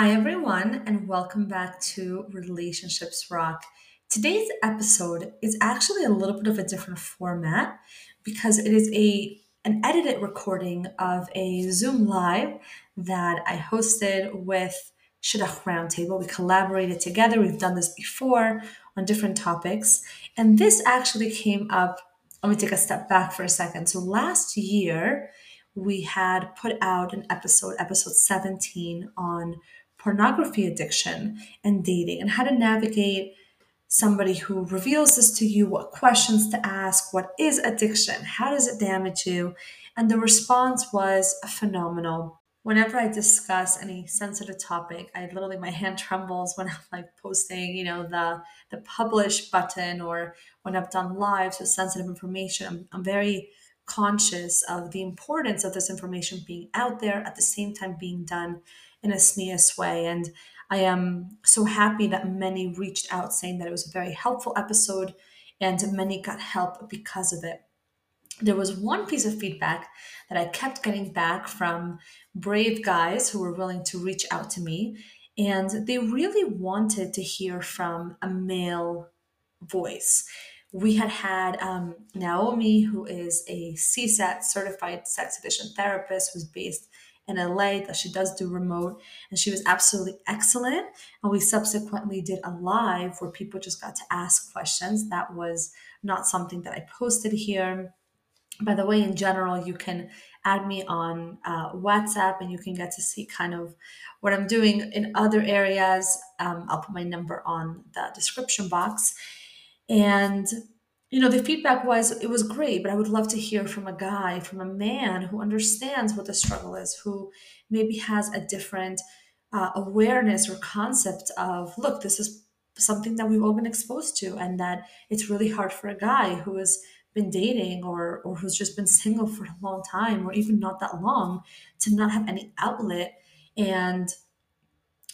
Hi, everyone, and welcome back to Relationships Rock. Today's episode is actually a little bit of a different format because it is a an edited recording of a Zoom live that I hosted with Shidduch Roundtable. We collaborated together. We've done this before on different topics, and this actually came up. Let me take a step back for a second. So last year, we had put out an episode, episode 17, on pornography addiction and dating and how to navigate somebody who reveals this to you, what questions to ask, what is addiction, how does it damage you? And the response was phenomenal. Whenever I discuss any sensitive topic, I literally my hand trembles when I'm like posting, you know, the the publish button or when I've done lives with sensitive information. I'm, I'm very conscious of the importance of this information being out there at the same time being done in a tznius way. And I am so happy that many reached out saying that it was a very helpful episode and many got help because of it. There was one piece of feedback that I kept getting back from brave guys who were willing to reach out to me, and they really wanted to hear from a male voice. We had had um, Naomi, who is a CSAT certified sex addiction therapist, who's based in LA that she does do remote, and she was absolutely excellent. And we subsequently did a live where people just got to ask questions. That was not something that I posted here. By the way, in general, you can add me on uh, WhatsApp and you can get to see kind of what I'm doing in other areas. Um, I'll put my number on the description box. And you know, the feedback was it was great, but I would love to hear from a guy, from a man who understands what the struggle is, who maybe has a different uh, awareness or concept of, look, this is something that we've all been exposed to, and that it's really hard for a guy who has been dating or or who's just been single for a long time or even not that long to not have any outlet and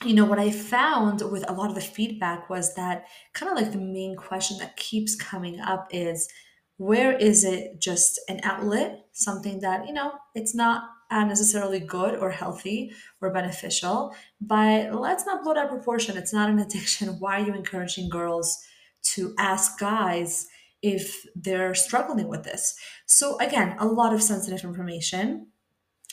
you know, what I found with a lot of the feedback was that kind of like the main question that keeps coming up is where is it just an outlet, something that, you know, it's not uh, necessarily good or healthy or beneficial, but let's not blow that proportion. It's not an addiction. Why are you encouraging girls to ask guys if they're struggling with this? So, again, a lot of sensitive information.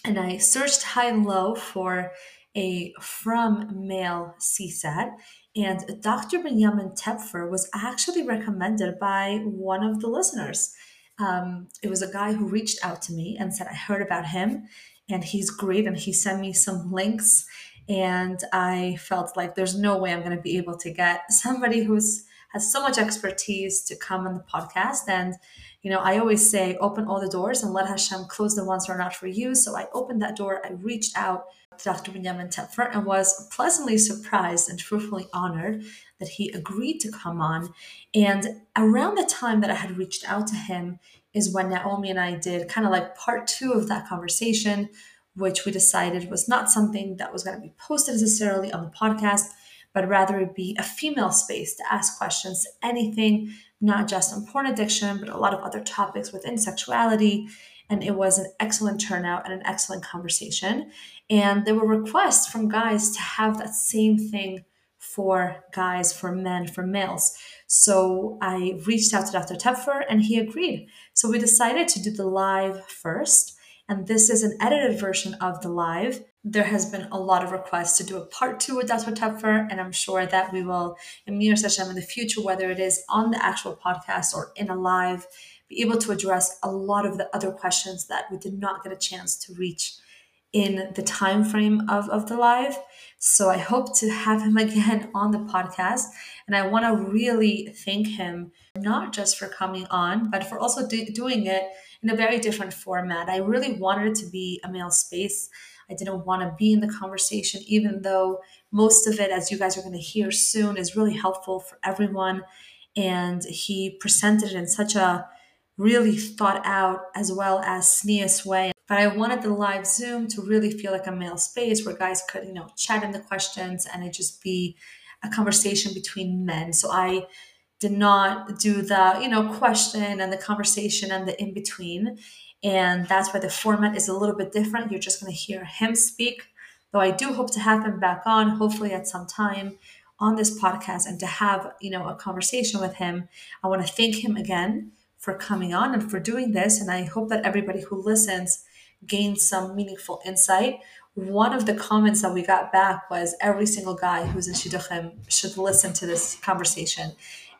And I searched high and low for a frum male CSAT, and Dr. Binyamin Tepfer was actually recommended by one of the listeners. Um, it was a guy who reached out to me and said, I heard about him and he's great. And he sent me some links. And I felt like there's no way I'm going to be able to get somebody who's has so much expertise to come on the podcast. And, you know, I always say, open all the doors and let Hashem close the ones that are not for you. So I opened that door. I reached out to Dr. Binyamin Tepfer and was pleasantly surprised and truthfully honored that he agreed to come on. And around the time that I had reached out to him is when Naomi and I did kind of like part two of that conversation, which we decided was not something that was going to be posted necessarily on the podcast, but rather it be a female space to ask questions, anything, not just on porn addiction, but a lot of other topics within sexuality and it was an excellent turnout and an excellent conversation. And there were requests from guys to have that same thing for guys, for men, for males. So I reached out to Dr. Tepfer and he agreed. So we decided to do the live first. And this is an edited version of the live. There has been a lot of requests to do a part two with Dr. Tepfer, and I'm sure that we will, in Mir Hashem, in the future, whether it is on the actual podcast or in a live, be able to address a lot of the other questions that we did not get a chance to reach in the time frame of, of the live. So I hope to have him again on the podcast. And I want to really thank him, not just for coming on, but for also do, doing it in a very different format. I really wanted it to be a male space. I didn't want to be in the conversation, even though most of it, as you guys are going to hear soon, is really helpful for everyone. And he presented it in such a really thought out as well as tznius way. But I wanted the live Zoom to really feel like a male space where guys could, you know, chat in the questions and it just be a conversation between men. So I did not do the, you know, question and the conversation and the in between. And that's why the format is a little bit different. You're just going to hear him speak though I do hope to have him back on, hopefully at some time on this podcast and to have, you know, a conversation with him. I want to thank him again for coming on and for doing this. And I hope that everybody who listens gains some meaningful insight. One of the comments that we got back was every single guy who's in Shidduchim should listen to this conversation.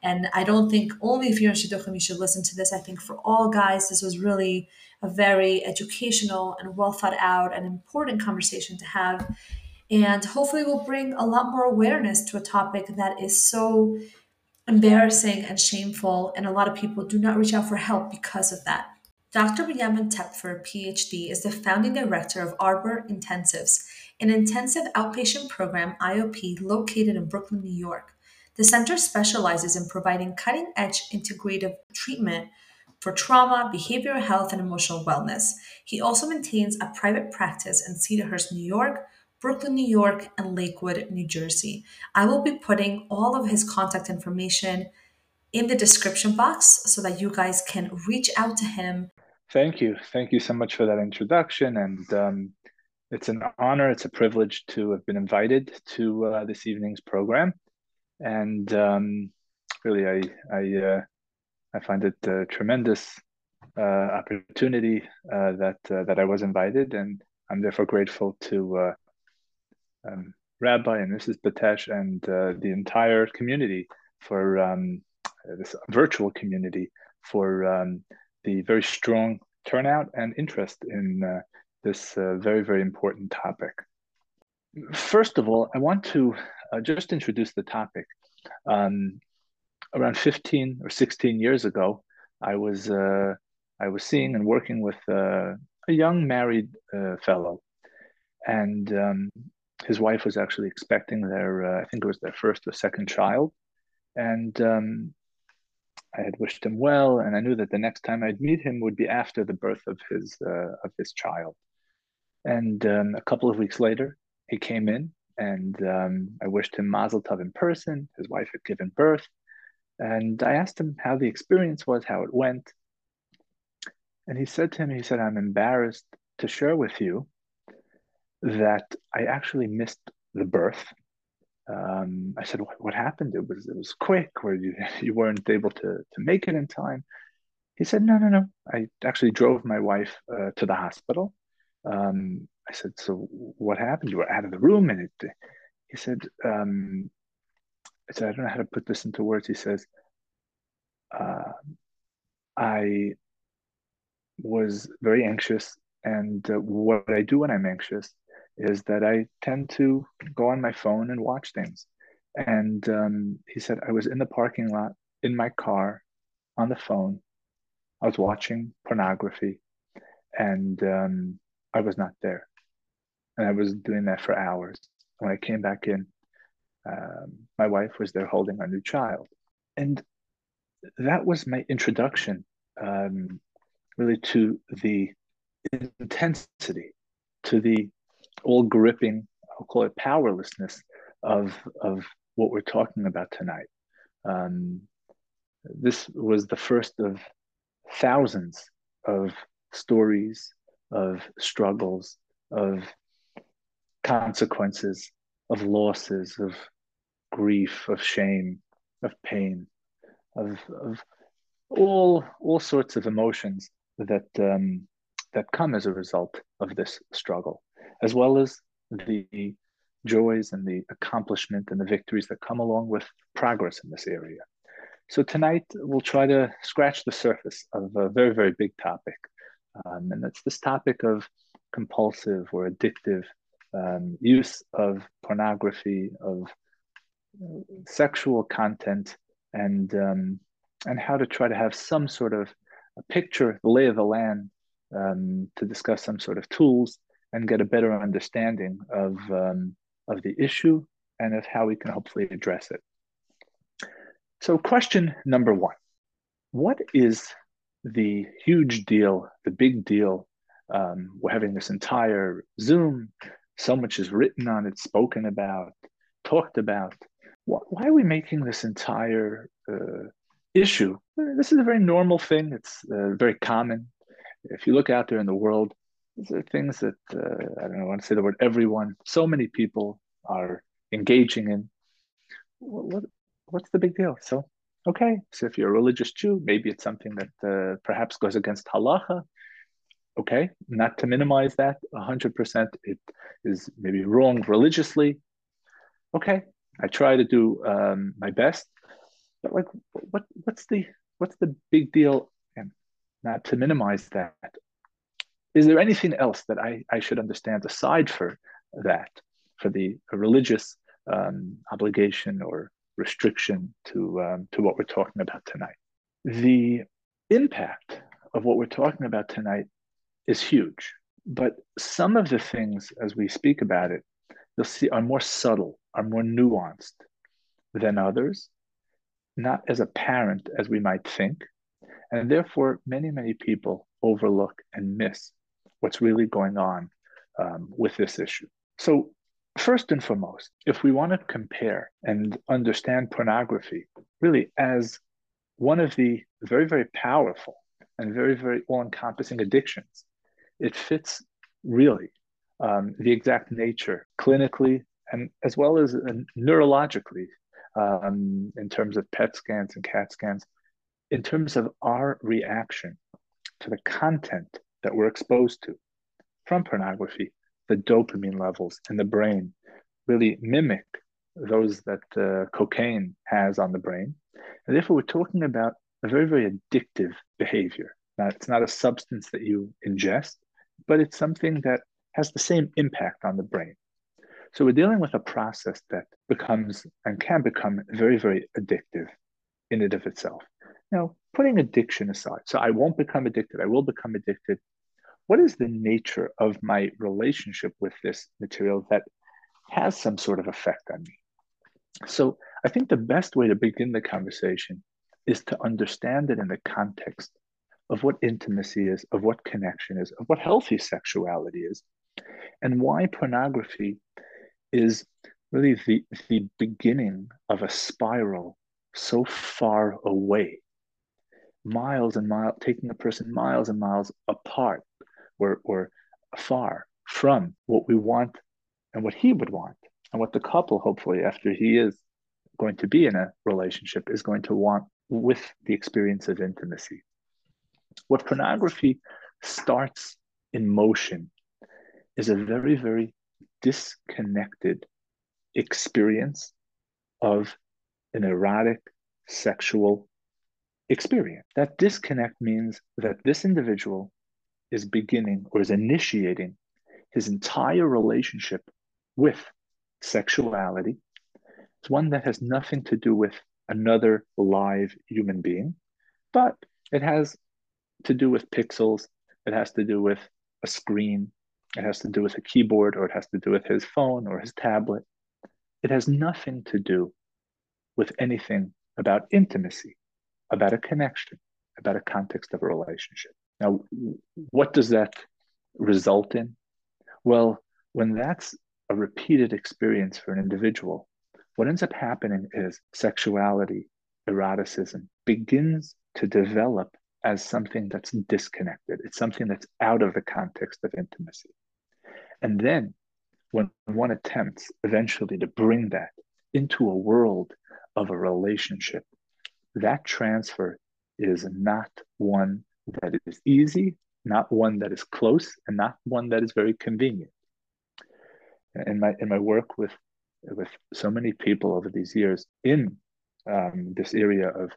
And I don't think only if you're in Shidduchim you should listen to this. I think for all guys, this was really a very educational and well thought out and important conversation to have. And hopefully, will bring a lot more awareness to a topic that is so embarrassing and shameful. And a lot of people do not reach out for help because of that. Dr. Binyamin Tepfer, PhD, is the founding director of Arbor Intensives, an intensive outpatient program, IOP, located in Brooklyn, New York. The center specializes in providing cutting edge integrative treatment for trauma, behavioral health, and emotional wellness. He also maintains a private practice in Cedarhurst, New York, Brooklyn, New York, and Lakewood, New Jersey. I will be putting all of his contact information in the description box so that you guys can reach out to him. Thank you. Thank you so much for that introduction. And um, it's an honor, it's a privilege to have been invited to uh, this evening's program. And um, really, I, I uh, I find it a tremendous uh, opportunity uh, that uh, that I was invited, and I'm therefore grateful to uh, um, Rabbi and Mrs. Batesh and uh, the entire community for um, this virtual community for um, the very strong turnout and interest in this very very important topic. First of all, I want to just introduce the topic. Um, around 15 or 16 years ago, I was uh, I was seeing and working with uh, a young married uh, fellow, and um, his wife was actually expecting their uh, I think it was their first or second child, and um, I had wished him well, and I knew that the next time I'd meet him would be after the birth of his uh, of his child, and um, a couple of weeks later he came in. And um, I wished him Mazel Tov in person. His wife had given birth, and I asked him how the experience was, how it went. And he said to me, he said, I'm embarrassed to share with you that I actually missed the birth. Um, I said, what, what, happened? It was it was quick, or you you weren't able to to make it in time. He said, no, no, no. I actually drove my wife uh, to the hospital. Um, I said, so what happened? You were out of the room, and it. He said, um, I said, I don't know how to put this into words. He says, uh, I was very anxious. And uh, what I do when I'm anxious is that I tend to go on my phone and watch things. And um, he said, I was in the parking lot in my car on the phone. I was watching pornography and um, I was not there. And I was doing that for hours. When I came back in, um, my wife was there holding our new child. And that was my introduction um, really to the intensity, to the all gripping, I'll call it powerlessness of, of what we're talking about tonight. Um, this was the first of thousands of stories, of struggles, of consequences of losses, of grief, of shame, of pain, of, of all all sorts of emotions that um, that come as a result of this struggle, as well as the joys and the accomplishment and the victories that come along with progress in this area. So tonight we'll try to scratch the surface of a very very big topic, um, and that's this topic of compulsive or addictive um, use of pornography, of sexual content, and um, and how to try to have some sort of a picture, the lay of the land, um, to discuss some sort of tools and get a better understanding of um, of the issue and of how we can hopefully address it. So, question number one: What is the huge deal, the big deal? Um, we're having this entire Zoom so much is written on it, spoken about, talked about. Why are we making this entire uh, issue? This is a very normal thing. It's uh, very common. If you look out there in the world, these are things that uh, I don't know. I want to say the word everyone. So many people are engaging in. What, what, what's the big deal? So okay, so if you're a religious Jew, maybe it's something that uh, perhaps goes against halacha. Okay, not to minimize that, hundred percent. It is maybe wrong religiously. Okay, I try to do um, my best, but like, what what's the what's the big deal? And not to minimize that, is there anything else that I, I should understand aside for that, for the religious um, obligation or restriction to, um, to what we're talking about tonight? The impact of what we're talking about tonight is huge, but some of the things as we speak about it, you'll see are more subtle, are more nuanced than others, not as apparent as we might think. And therefore, many, many people overlook and miss what's really going on um, with this issue. So, first and foremost, if we want to compare and understand pornography really as one of the very, very powerful and very, very all encompassing addictions, it fits really um, the exact nature clinically and as well as uh, neurologically um, in terms of PET scans and CAT scans, in terms of our reaction to the content that we're exposed to from pornography, the dopamine levels in the brain really mimic those that uh, cocaine has on the brain. And therefore, we're talking about a very, very addictive behavior. Now, it's not a substance that you ingest, but it's something that has the same impact on the brain. So we're dealing with a process that becomes and can become very, very addictive in and of itself. Now, putting addiction aside, so I won't become addicted, I will become addicted. What is the nature of my relationship with this material that has some sort of effect on me? So I think the best way to begin the conversation is to understand it in the context of what intimacy is, of what connection is, of what healthy sexuality is, and why pornography is really the, the beginning of a spiral so far away miles and miles, taking a person miles and miles apart or, or far from what we want and what he would want and what the couple, hopefully, after he is going to be in a relationship, is going to want with the experience of intimacy. What pornography starts in motion is a very, very disconnected experience of an erotic sexual experience. That disconnect means that this individual is beginning or is initiating his entire relationship with sexuality. It's one that has nothing to do with another live human being, but it has to do with pixels, it has to do with a screen, it has to do with a keyboard, or it has to do with his phone or his tablet. It has nothing to do with anything about intimacy about a connection, about a context of a relationship. Now, what does that result in? Well, when that's a repeated experience for an individual, what ends up happening is sexuality, eroticism begins to develop as something that's disconnected. It's something that's out of the context of intimacy. And then when one attempts eventually to bring that into a world of a relationship that transfer is not one that is easy, not one that is close, and not one that is very convenient. In my in my work with with so many people over these years in um, this area of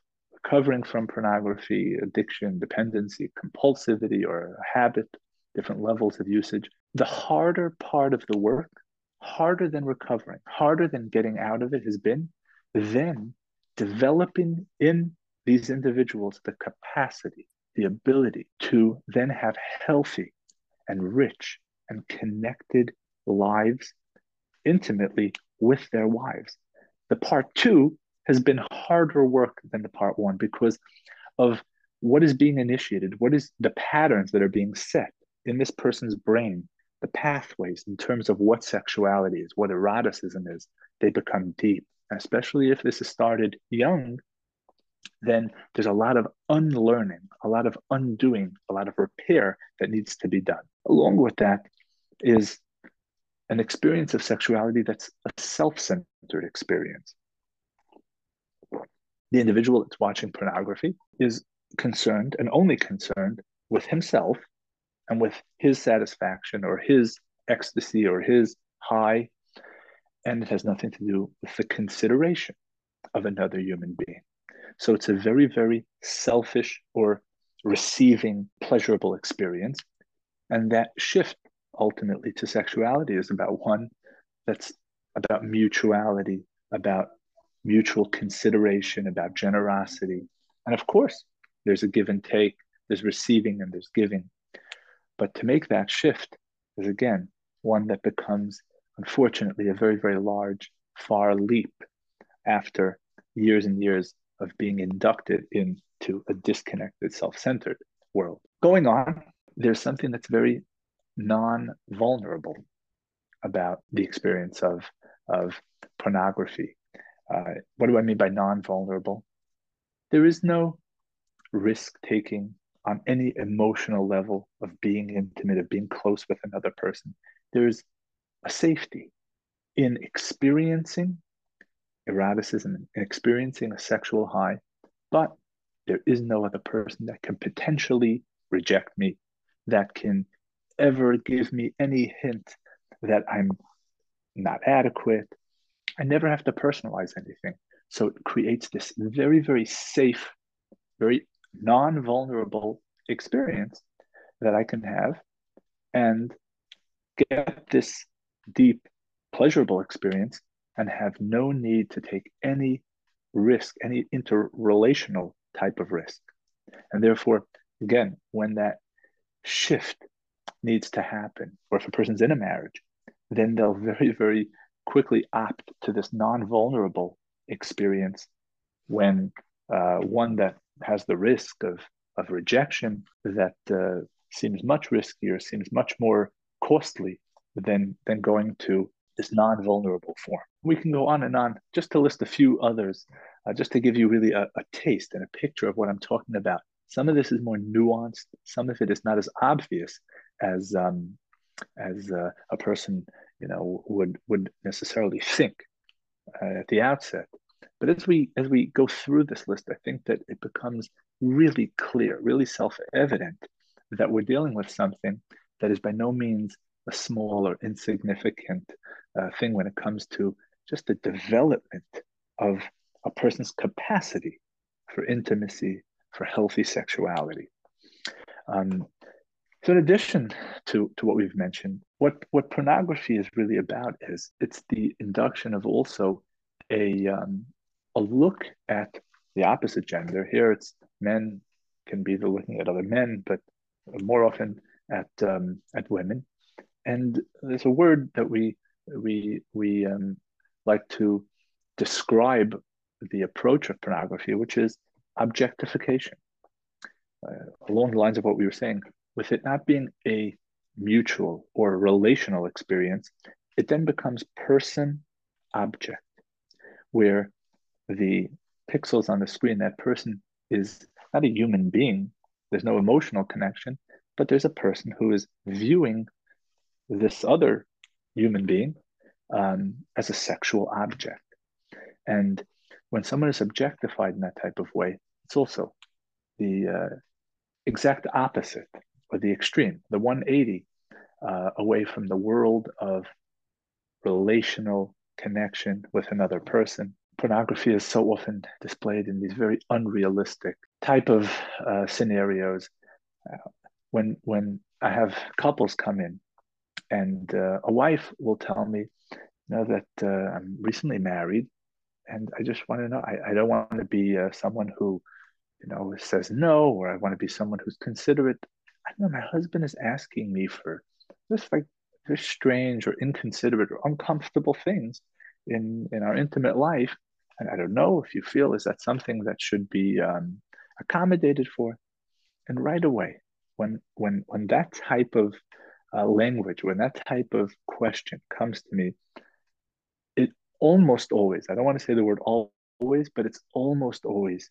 recovering from pornography, addiction, dependency, compulsivity, or a habit, different levels of usage, the harder part of the work, harder than recovering, harder than getting out of it has been then developing in these individuals the capacity, the ability to then have healthy and rich and connected lives intimately with their wives. The part two has been harder work than the part one because of what is being initiated, what is the patterns that are being set in this person's brain, the pathways in terms of what sexuality is, what eroticism is, they become deep especially if this is started young, then there's a lot of unlearning, a lot of undoing, a lot of repair that needs to be done. Along with that is an experience of sexuality that's a self centered experience. The individual that's watching pornography is concerned and only concerned with himself and with his satisfaction or his ecstasy or his high. And it has nothing to do with the consideration of another human being. So it's a very, very selfish or receiving pleasurable experience. And that shift ultimately to sexuality is about one that's about mutuality, about mutual consideration, about generosity. And of course, there's a give and take, there's receiving and there's giving. But to make that shift is again one that becomes, unfortunately, a very, very large, far leap after years and years of being inducted into a disconnected, self centered world. Going on, there's something that's very non vulnerable about the experience of, of pornography. Uh, what do I mean by non vulnerable? There is no risk taking on any emotional level of being intimate, of being close with another person. There's a safety in experiencing eroticism and experiencing a sexual high, but there is no other person that can potentially reject me, that can ever give me any hint that I'm not adequate. I never have to personalize anything. So it creates this very, very safe, very non vulnerable experience that I can have and get this deep, pleasurable experience and have no need to take any risk, any interrelational type of risk. And therefore, again, when that shift needs to happen, or if a person's in a marriage, then they'll very, very quickly opt to this non vulnerable experience when uh, one that has the risk of, of rejection that uh, seems much riskier, seems much more costly than, than going to this non vulnerable form. We can go on and on just to list a few others, uh, just to give you really a, a taste and a picture of what I'm talking about. Some of this is more nuanced, some of it is not as obvious as um, as uh, a person you know would would necessarily think uh, at the outset. But as we as we go through this list, I think that it becomes really clear, really self-evident that we're dealing with something that is by no means a small or insignificant uh, thing when it comes to just the development of a person's capacity for intimacy, for healthy sexuality. Um, so, in addition to, to what we've mentioned, what, what pornography is really about is it's the induction of also a, um, a look at the opposite gender. Here, it's men can be the looking at other men, but more often at um, at women. And there's a word that we we we um, like to describe the approach of pornography, which is objectification. Uh, along the lines of what we were saying, with it not being a mutual or relational experience, it then becomes person object, where the pixels on the screen, that person is not a human being, there's no emotional connection, but there's a person who is viewing this other human being um, as a sexual object. And when someone is objectified in that type of way, it's also the uh, exact opposite or the extreme, the 180 uh, away from the world of relational connection with another person. Pornography is so often displayed in these very unrealistic type of uh, scenarios. Uh, when when I have couples come in, and uh, a wife will tell me, you know, that uh, I'm recently married, and I just want to know. I, I don't want to be uh, someone who, you know, says no, or I want to be someone who's considerate. I don't know my husband is asking me for just like just strange or inconsiderate or uncomfortable things in in our intimate life, and I don't know if you feel is that something that should be um, accommodated for. And right away, when when when that type of uh, language, when that type of question comes to me, it almost always, I don't want to say the word always, but it's almost always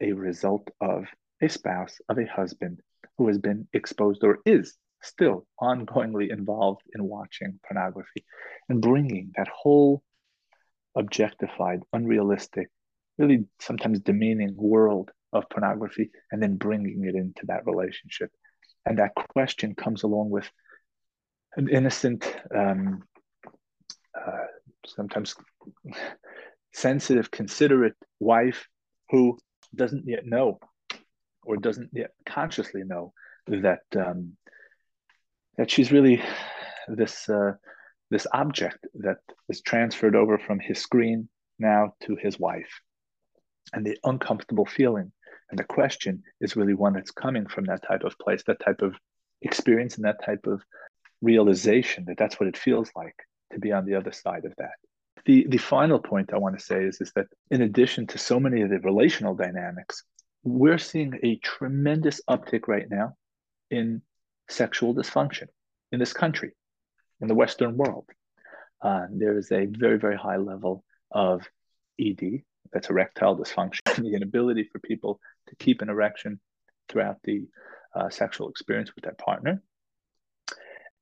a result of a spouse, of a husband who has been exposed or is still ongoingly involved in watching pornography and bringing that whole objectified, unrealistic, really sometimes demeaning world of pornography and then bringing it into that relationship. And that question comes along with an innocent, um, uh, sometimes sensitive, considerate wife who doesn't yet know or doesn't yet consciously know that um, that she's really this uh, this object that is transferred over from his screen now to his wife, and the uncomfortable feeling and the question is really one that's coming from that type of place, that type of experience, and that type of realization that that's what it feels like to be on the other side of that. The, the final point I want to say is, is that in addition to so many of the relational dynamics, we're seeing a tremendous uptick right now in sexual dysfunction in this country, in the Western world. Uh, there is a very, very high level of ED, that's erectile dysfunction, the inability for people to keep an erection throughout the uh, sexual experience with their partner.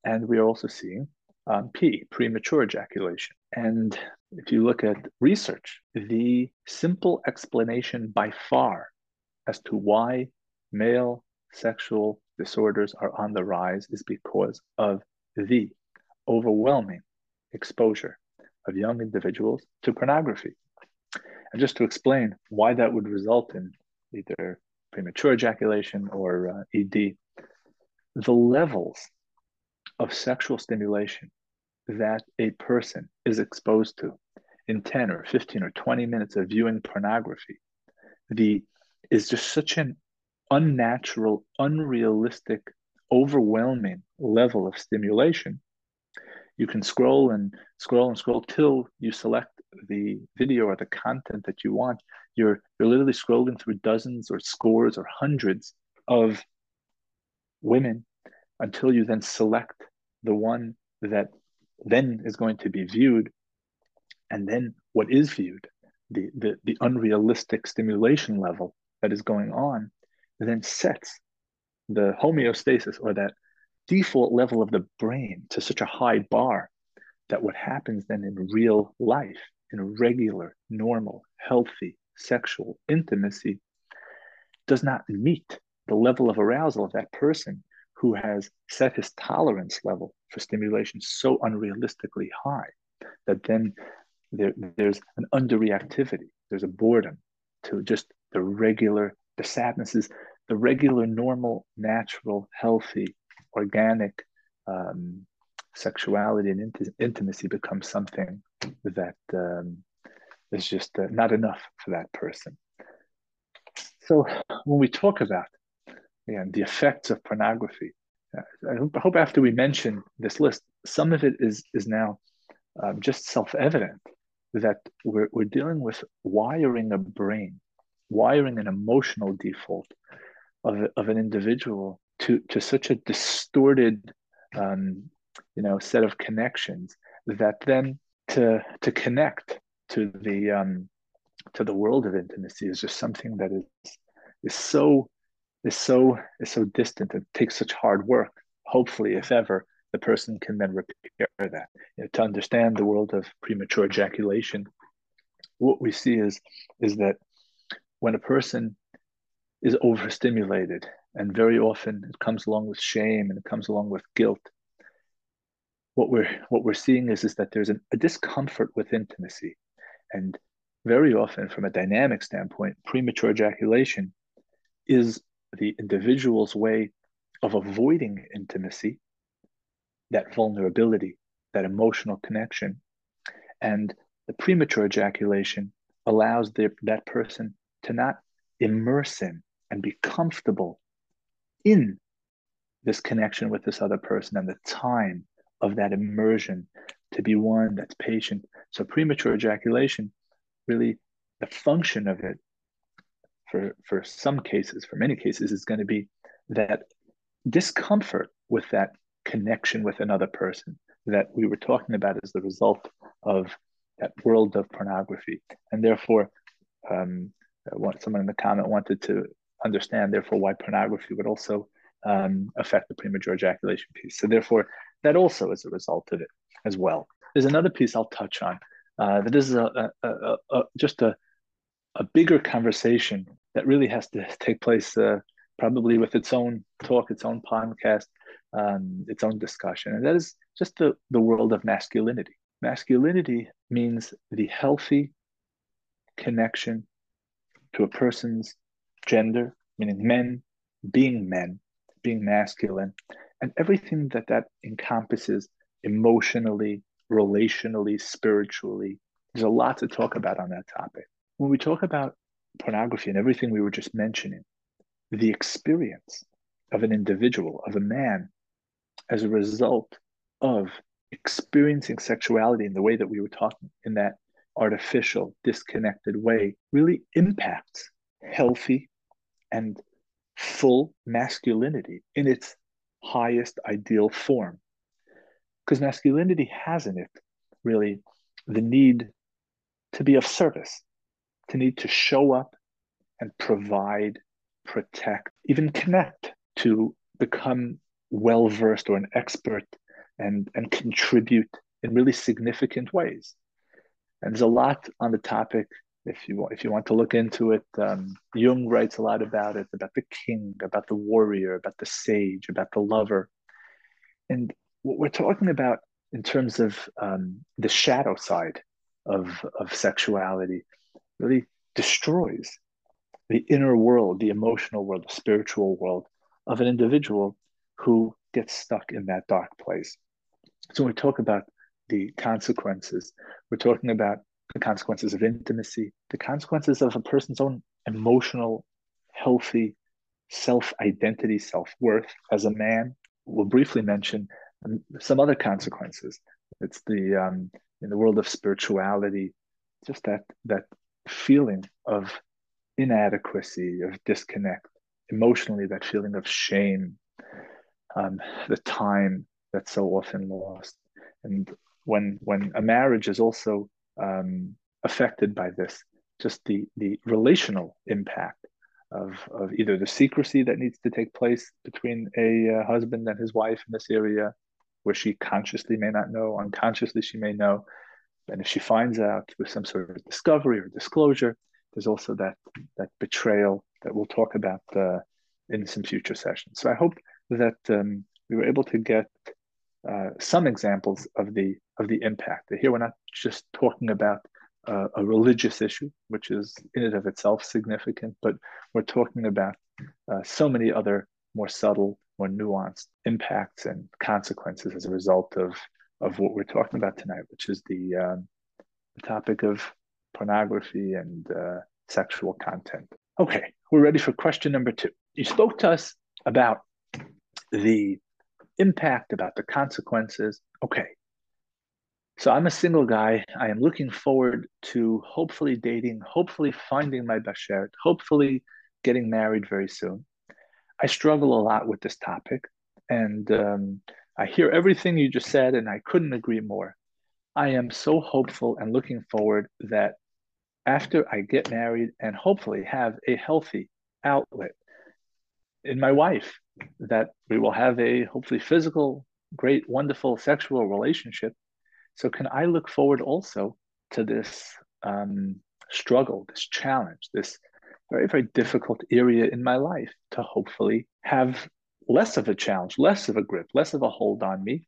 And we are also seeing um, P, premature ejaculation. And if you look at research, the simple explanation by far as to why male sexual disorders are on the rise is because of the overwhelming exposure of young individuals to pornography. And just to explain why that would result in either premature ejaculation or uh, ED, the levels of sexual stimulation that a person is exposed to in 10 or 15 or 20 minutes of viewing pornography the is just such an unnatural unrealistic overwhelming level of stimulation. You can scroll and scroll and scroll till you select the video or the content that you want, you're you're literally scrolling through dozens or scores or hundreds of women until you then select the one that then is going to be viewed. And then what is viewed? The, the the unrealistic stimulation level that is going on then sets the homeostasis or that default level of the brain to such a high bar that what happens then in real life in regular, normal, healthy sexual intimacy does not meet the level of arousal of that person who has set his tolerance level for stimulation so unrealistically high that then there, there's an underreactivity, there's a boredom to just the regular, the sadnesses, the regular, normal, natural, healthy, organic um, sexuality and int- intimacy becomes something that um, is just uh, not enough for that person. So when we talk about again the effects of pornography, uh, I hope, after we mention this list, some of it is is now um, just self-evident that we're we're dealing with wiring a brain, wiring an emotional default of, of an individual to to such a distorted um, you know set of connections that then to to connect to the um, to the world of intimacy is just something that is is so is so is so distant and takes such hard work. Hopefully, if ever, the person can then repair that. You know, to understand the world of premature ejaculation, what we see is is that when a person is overstimulated, and very often it comes along with shame and it comes along with guilt, what we're what we're seeing is is that there's an, a discomfort with intimacy, and very often, from a dynamic standpoint, premature ejaculation is the individual's way of avoiding intimacy, that vulnerability, that emotional connection, and the premature ejaculation allows the, that person to not immerse in and be comfortable in this connection with this other person and the time of that immersion to be one that's patient. So premature ejaculation, really the function of it for, for some cases, for many cases, is going to be that discomfort with that connection with another person that we were talking about as the result of that world of pornography. And therefore, um, uh, someone in the comment wanted to understand, therefore, why pornography would also um, affect the premature ejaculation piece. So, therefore, that also is a result of it as well. There's another piece I'll touch on uh, that is a, a, a, a, just a, a bigger conversation that really has to take place uh, probably with its own talk, its own podcast, um, its own discussion. And that is just the, the world of masculinity. Masculinity means the healthy connection to a person's gender, meaning men being men, being masculine, and everything that that encompasses emotionally, relationally, spiritually. There's a lot to talk about on that topic. When we talk about pornography and everything we were just mentioning, the experience of an individual, of a man, as a result of experiencing sexuality in the way that we were talking, in that artificial, disconnected way, really impacts healthy and full masculinity in its highest ideal form. Because masculinity has in it really the need to be of service, to need to show up and provide, protect, even connect, to become well versed or an expert and, and contribute in really significant ways. And there's a lot on the topic. If you if you want to look into it, um, Jung writes a lot about it, about the king, about the warrior, about the sage, about the lover. And what we're talking about in terms of um, the shadow side of, of sexuality really destroys the inner world, the emotional world, the spiritual world of an individual who gets stuck in that dark place. So when we talk about the consequences, we're talking about the consequences of intimacy, the consequences of a person's own emotional, healthy self identity, self worth as a man. We'll briefly mention some other consequences. It's the um, in the world of spirituality, just that that feeling of inadequacy, of disconnect, emotionally, that feeling of shame, um, the time that's so often lost, and when when a marriage is also um, affected by this, just the the relational impact of of either the secrecy that needs to take place between a uh, husband and his wife in this area, where she consciously may not know, unconsciously she may know, and if she finds out with some sort of discovery or disclosure, there's also that that betrayal that we'll talk about uh, in some future sessions. So I hope that um, we were able to get uh, some examples of the of the impact. Here we're not just talking about uh, a religious issue, which is in and of itself significant, but we're talking about uh, so many other more subtle, more nuanced impacts and consequences as a result of of what we're talking about tonight, which is the, um, the topic of pornography and uh, sexual content. Okay, we're ready for question number two. You spoke to us about the impact, about the consequences. Okay. So I'm a single guy. I am looking forward to hopefully dating, hopefully finding my bashert, hopefully getting married very soon. I struggle a lot with this topic, and um, I hear everything you just said, and I couldn't agree more. I am so hopeful and looking forward that after I get married and hopefully have a healthy outlet in my wife, that we will have a hopefully physical, great, wonderful sexual relationship. So, can I look forward also to this um, struggle, this challenge, this very, very difficult area in my life to hopefully have less of a challenge, less of a grip, less of a hold on me,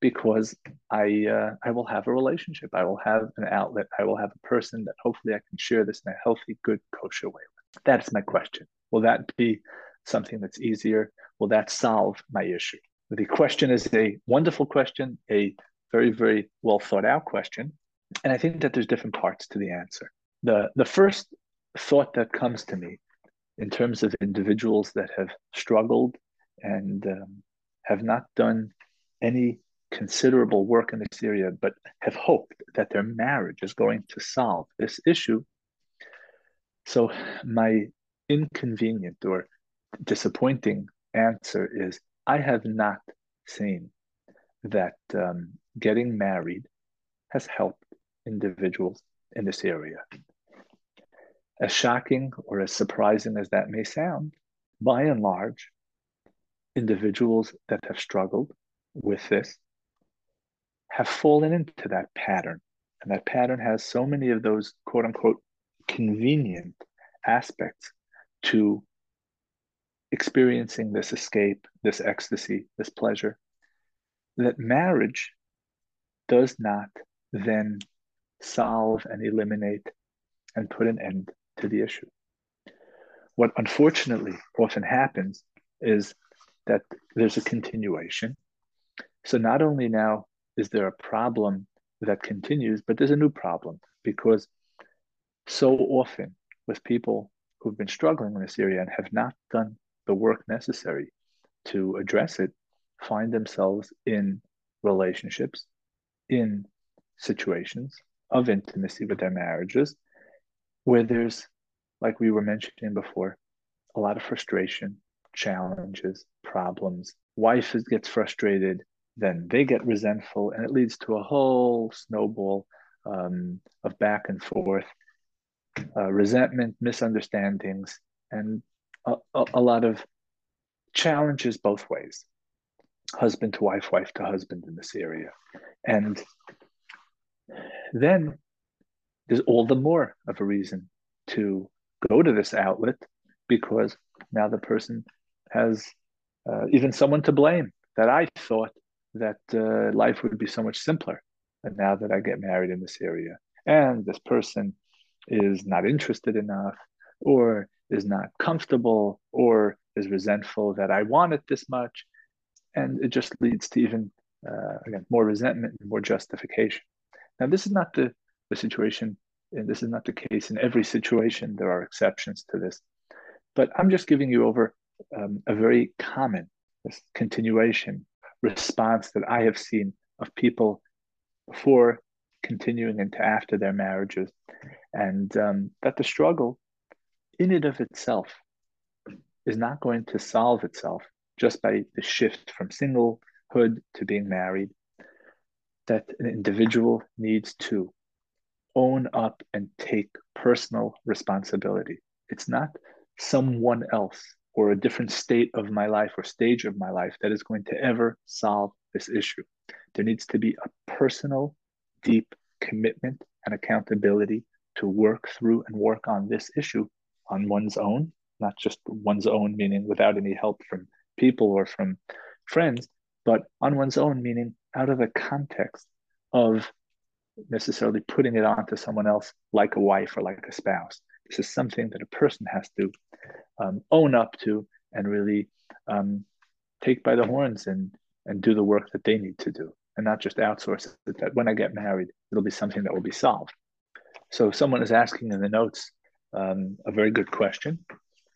because I uh, I will have a relationship. I will have an outlet. I will have a person that hopefully I can share this in a healthy, good, kosher way with. That is my question. Will that be something that's easier? Will that solve my issue? The question is a wonderful question, a very, very well thought out question. And I think that there's different parts to the answer. The, the first thought that comes to me in terms of individuals that have struggled and um, have not done any considerable work in this area, but have hoped that their marriage is going to solve this issue. So, my inconvenient or disappointing answer is I have not seen that um, getting married has helped individuals in this area. as shocking or as surprising as that may sound, by and large, individuals that have struggled with this have fallen into that pattern. And that pattern has so many of those quote unquote convenient aspects to experiencing this escape, this ecstasy, this pleasure, that marriage does not then solve and eliminate and put an end to the issue. What unfortunately often happens is that there's a continuation. So not only now is there a problem that continues, but there's a new problem because so often with people who've been struggling in this area and have not done the work necessary to address it, find themselves in relationships, in situations of intimacy with their marriages, where there's, like we were mentioning before, a lot of frustration, challenges, problems. Wife gets frustrated, then they get resentful, and it leads to a whole snowball um, of back and forth, uh, resentment, misunderstandings, and a, a, lot of challenges both ways husband to wife, wife to husband in this area. And then there's all the more of a reason to go to this outlet because now the person has uh, even someone to blame that I thought that uh, life would be so much simpler. And now that I get married in this area, and this person is not interested enough, or is not comfortable, or is resentful that I want it this much, and it just leads to even uh, again more resentment and more justification. Now, this is not the the situation, and this is not the case in every situation. There are exceptions to this, but I'm just giving you over um, a very common continuation response that I have seen of people before continuing into after their marriages, and um, that the struggle in and of itself is not going to solve itself just by the shift from singlehood to being married. That an individual needs to own up and take personal responsibility. It's not someone else or a different state of my life or stage of my life that is going to ever solve this issue. There needs to be a personal, deep commitment and accountability to work through and work on this issue on one's own, not just one's own, meaning without any help from people or from friends, but on one's own, meaning out of the context of necessarily putting it onto someone else like a wife or like a spouse. This is something that a person has to um, own up to and really um, take by the horns and and do the work that they need to do and not just outsource it that when i get married it'll be something that will be solved so someone is asking in the notes um, a very good question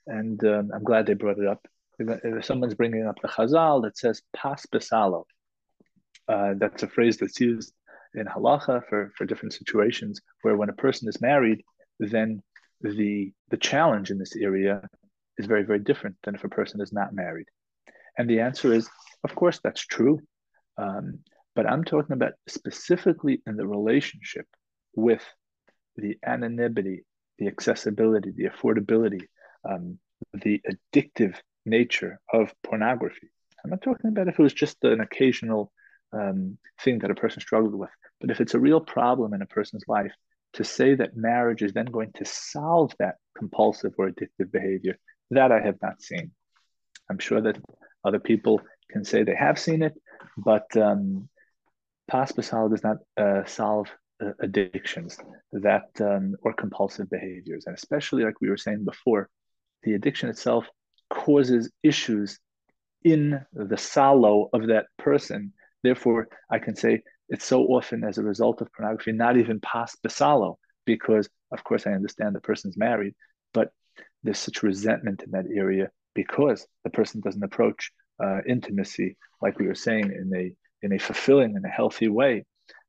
and um, i'm glad they brought it up if someone's bringing up the chazal that says pas besalo uh, that's a phrase that's used in halacha for, for different situations where when a person is married then the the challenge in this area is very, very different than if a person is not married. And the answer is, of course, that's true. Um, but I'm talking about specifically in the relationship with the anonymity, the accessibility, the affordability, um, the addictive nature of pornography. I'm not talking about if it was just an occasional um, thing that a person struggled with, but if it's a real problem in a person's life, to say that marriage is then going to solve that compulsive or addictive behavior that I have not seen. I'm sure that other people can say they have seen it, but um, pas besalo does not uh, solve addictions that um, or compulsive behaviors, and especially like we were saying before, the addiction itself causes issues in the salo of that person. Therefore, I can say it's so often as a result of pornography, not even past the besalo, because of course I understand the person's married, but there's such resentment in that area because the person doesn't approach uh, intimacy like we were saying in a in a fulfilling and a healthy way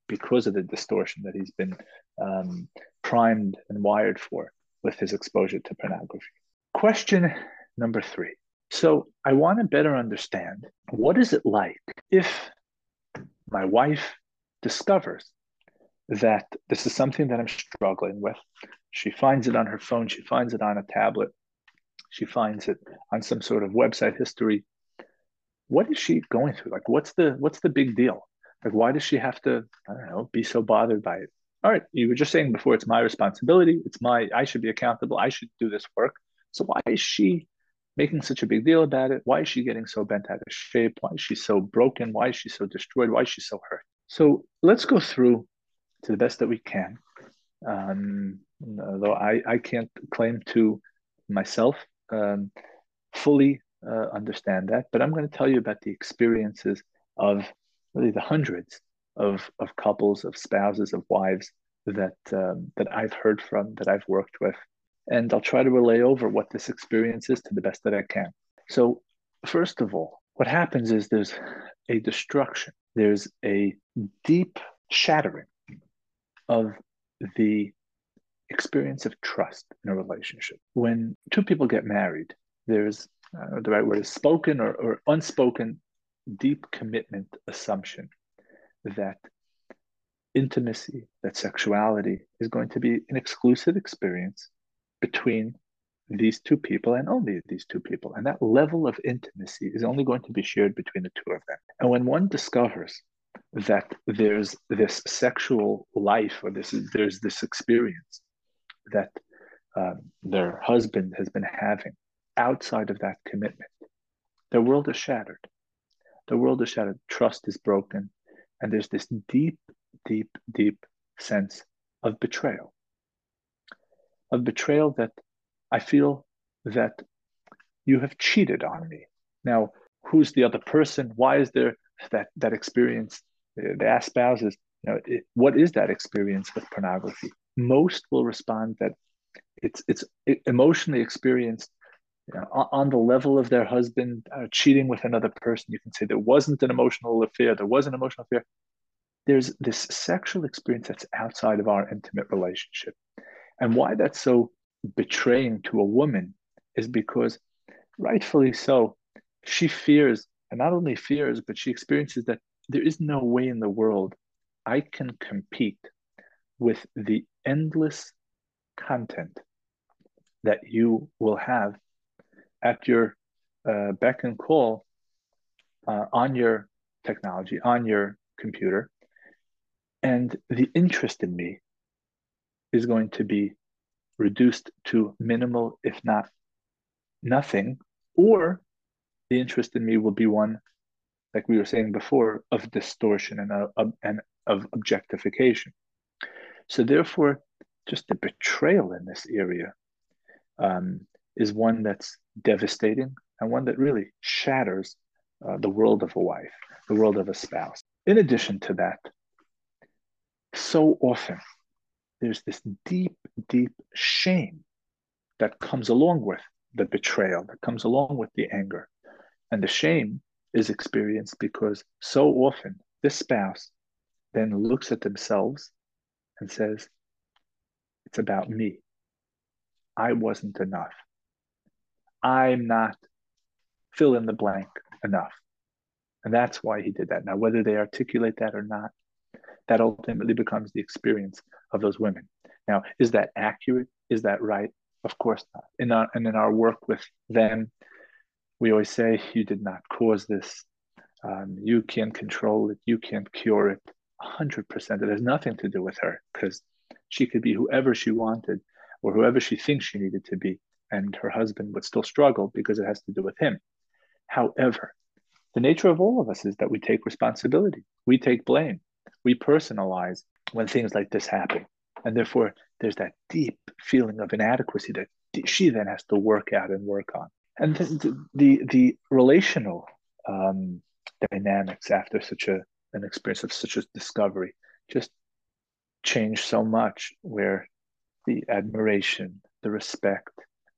because of the distortion that he's been um, primed and wired for with his exposure to pornography. Question number three. So I want to better understand what is it like if my wife discovers that this is something that I'm struggling with. She finds it on her phone. She finds it on a tablet. She finds it on some sort of website history. What is she going through? Like, what's the what's the big deal? Like, why does she have to? I don't know. Be so bothered by it. All right, you were just saying before. It's my responsibility. It's my. I should be accountable. I should do this work. So why is she making such a big deal about it? Why is she getting so bent out of shape? Why is she so broken? Why is she so destroyed? Why is she so hurt? So let's go through to the best that we can. Um, though I, I can't claim to myself um, fully uh, understand that, but I'm going to tell you about the experiences of really the hundreds of, of couples, of spouses, of wives that um, that I've heard from, that I've worked with, and I'll try to relay over what this experience is to the best that I can. So, first of all, what happens is there's a destruction, there's a deep shattering of the experience of trust in a relationship. When two people get married, there's uh, the right word is spoken or, or unspoken deep commitment assumption that intimacy, that sexuality is going to be an exclusive experience between these two people and only these two people. And that level of intimacy is only going to be shared between the two of them. And when one discovers that there's this sexual life or this there's this experience that um, their husband has been having outside of that commitment, their world is shattered. The world is shattered. Trust is broken. And there's this deep, deep, deep sense of betrayal. Of betrayal that I feel that you have cheated on me. Now, who's the other person? Why is there that, that experience? Uh, they ask spouses, you know, it, what is that experience with pornography? Most will respond that it's it's emotionally experienced know, on the level of their husband uh, cheating with another person. You can say there wasn't an emotional affair. There was an emotional affair. There's this sexual experience that's outside of our intimate relationship, and why that's so betraying to a woman is because, rightfully so, she fears, and not only fears, but she experiences that there is no way in the world I can compete with the endless content that you will have at your uh, beck and call uh, on your technology, on your computer. And the interest in me is going to be reduced to minimal, if not nothing, or the interest in me will be one, like we were saying before, of distortion and of, and of objectification. So therefore, just the betrayal in this area um, is one that's devastating and one that really shatters uh, the world of a wife, the world of a spouse. In addition to that, so often there's this deep, deep shame that comes along with the betrayal, that comes along with the anger. And the shame is experienced because so often this spouse then looks at themselves and says, It's about me. I wasn't enough. I'm not fill in the blank enough. And that's why he did that. Now, whether they articulate that or not, that ultimately becomes the experience of those women. Now, is that accurate? Is that right? Of course not. In our, and in our work with them, we always say, You did not cause this. Um, you can't control it. You can't cure it. 100%. It has nothing to do with her because she could be whoever she wanted or whoever she thinks she needed to be. And her husband would still struggle because it has to do with him. However, the nature of all of us is that we take responsibility, we take blame, we personalize when things like this happen. And therefore, there's that deep feeling of inadequacy that she then has to work out and work on. And the, the, the relational um, dynamics after such a, an experience of such a discovery just change so much where the admiration, the respect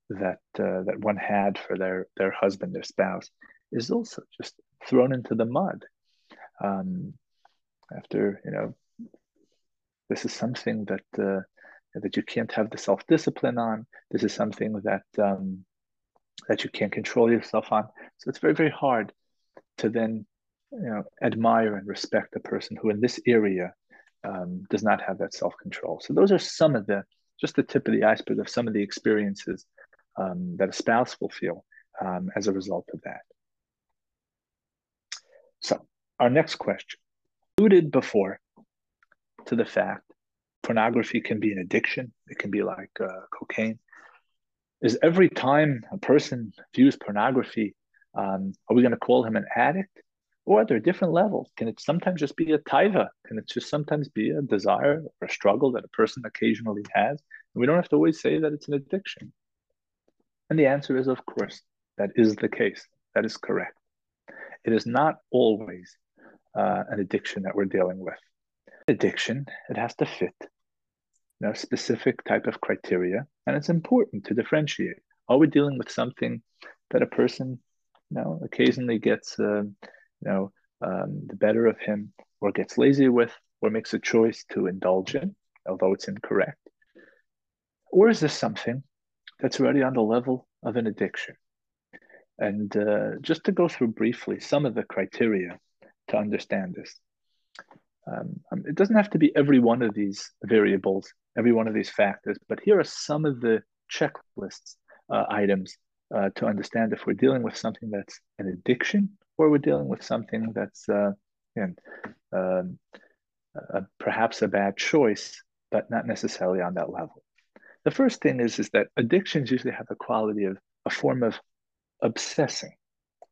that uh, that one had for their their husband, their spouse, is also just thrown into the mud. Um, after you know, this is something that uh, that you can't have the self discipline on. This is something that um, that you can't control yourself on. So it's very very hard to then you know admire and respect a person who in this area um, does not have that self control. So those are some of the just the tip of the iceberg of some of the experiences um, that a spouse will feel um, as a result of that. So, our next question alluded before to the fact pornography can be an addiction, it can be like uh, cocaine. Is every time a person views pornography, um, are we going to call him an addict? Or are there different levels? Can it sometimes just be a taiva? Can it just sometimes be a desire or a struggle that a person occasionally has? And we don't have to always say that it's an addiction. And the answer is, of course, that is the case. That is correct. It is not always uh, an addiction that we're dealing with. Addiction, it has to fit you know, specific type of criteria, and it's important to differentiate. Are we dealing with something that a person, you know, occasionally gets, uh, you know, um, the better of him, or gets lazy with, or makes a choice to indulge in, although it's incorrect? Or is this something that's already on the level of an addiction? And uh, just to go through briefly some of the criteria to understand this. Um, um, it doesn't have to be every one of these variables, every one of these factors, but here are some of the checklists uh, items uh, to understand if we're dealing with something that's an addiction or we're dealing with something that's uh, again, um, perhaps a bad choice, but not necessarily on that level. The first thing is, is that addictions usually have the quality of a form of obsessing.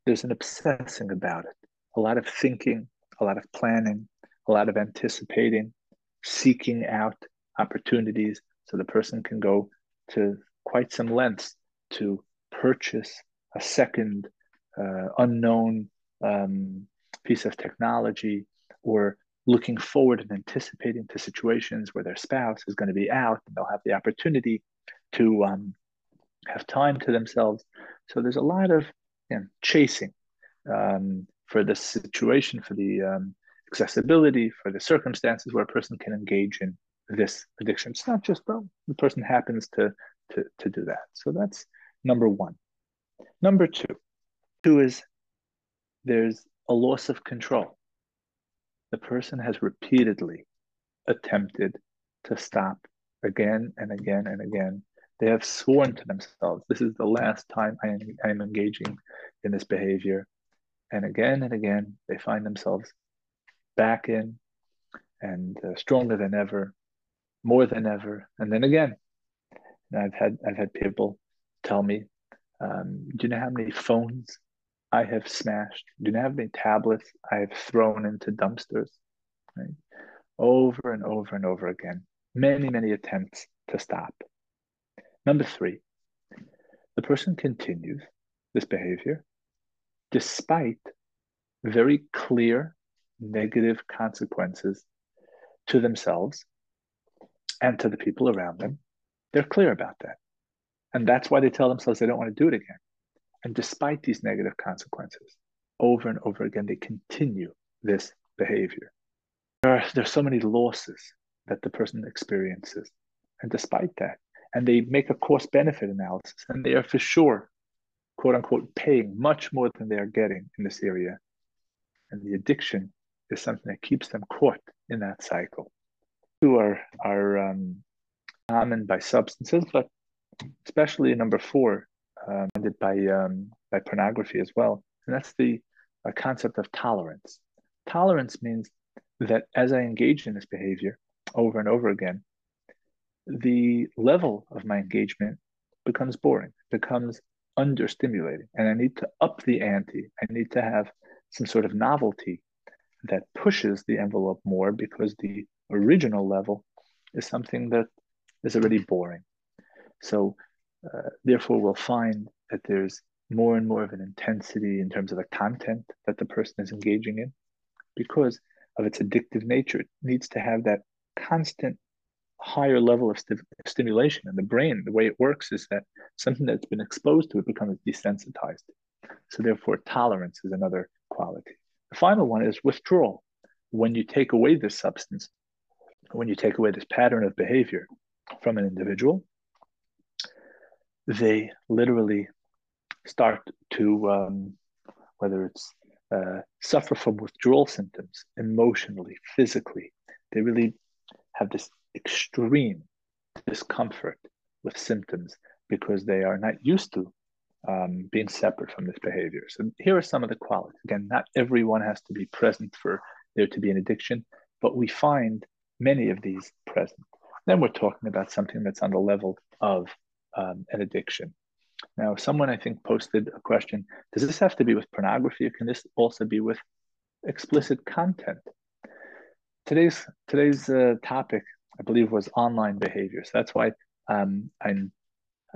There's an obsessing about it, a lot of thinking, a lot of planning, a lot of anticipating, seeking out opportunities so the person can go to quite some lengths to purchase a second uh, unknown um, piece of technology or looking forward and anticipating to situations where their spouse is going to be out and they'll have the opportunity to um, have time to themselves. So there's a lot of you know, chasing um, for the situation, for the um, accessibility, for the circumstances where a person can engage in this addiction. It's not just oh, the person happens to, to, to do that. So that's number one. Number two, two is there's a loss of control. The person has repeatedly attempted to stop again and again and again they have sworn to themselves, this is the last time I am, I am engaging in this behavior. And again and again, they find themselves back in and uh, stronger than ever, more than ever. And then again, and I've had I've had people tell me, um, "Do you know how many phones I have smashed? Do not have many tablets I have thrown into dumpsters?" Right? Over and over and over again, many many attempts to stop. Number three, the person continues this behavior despite very clear negative consequences to themselves and to the people around them. They're clear about that. And that's why they tell themselves they don't want to do it again. And despite these negative consequences, over and over again, they continue this behavior. There are, there are so many losses that the person experiences. And despite that, and they make a cost benefit analysis and they are for sure quote unquote paying much more than they are getting in this area and the addiction is something that keeps them caught in that cycle who are are um, common by substances but especially number four um, by um, by pornography as well and that's the uh, concept of tolerance tolerance means that as i engage in this behavior over and over again the level of my engagement becomes boring, becomes understimulating, and I need to up the ante. I need to have some sort of novelty that pushes the envelope more because the original level is something that is already boring. So, uh, therefore, we'll find that there's more and more of an intensity in terms of the content that the person is engaging in because of its addictive nature. It needs to have that constant higher level of st- stimulation in the brain. The way it works is that something that's been exposed to it becomes desensitized. So therefore, tolerance is another quality. The final one is withdrawal. When you take away this substance, when you take away this pattern of behavior from an individual, they literally start to, um, whether it's uh, suffer from withdrawal symptoms emotionally, physically. They really have this extreme discomfort with symptoms because they are not used to um, being separate from this behavior. So here are some of the qualities. Again, not everyone has to be present for there to be an addiction, but we find many of these present. Then we're talking about something that's on the level of um, an addiction. Now, someone I think posted a question Does this have to be with pornography, or can this also be with explicit content? Today's today's uh, topic, I believe, was online behavior. So that's why um, I'm,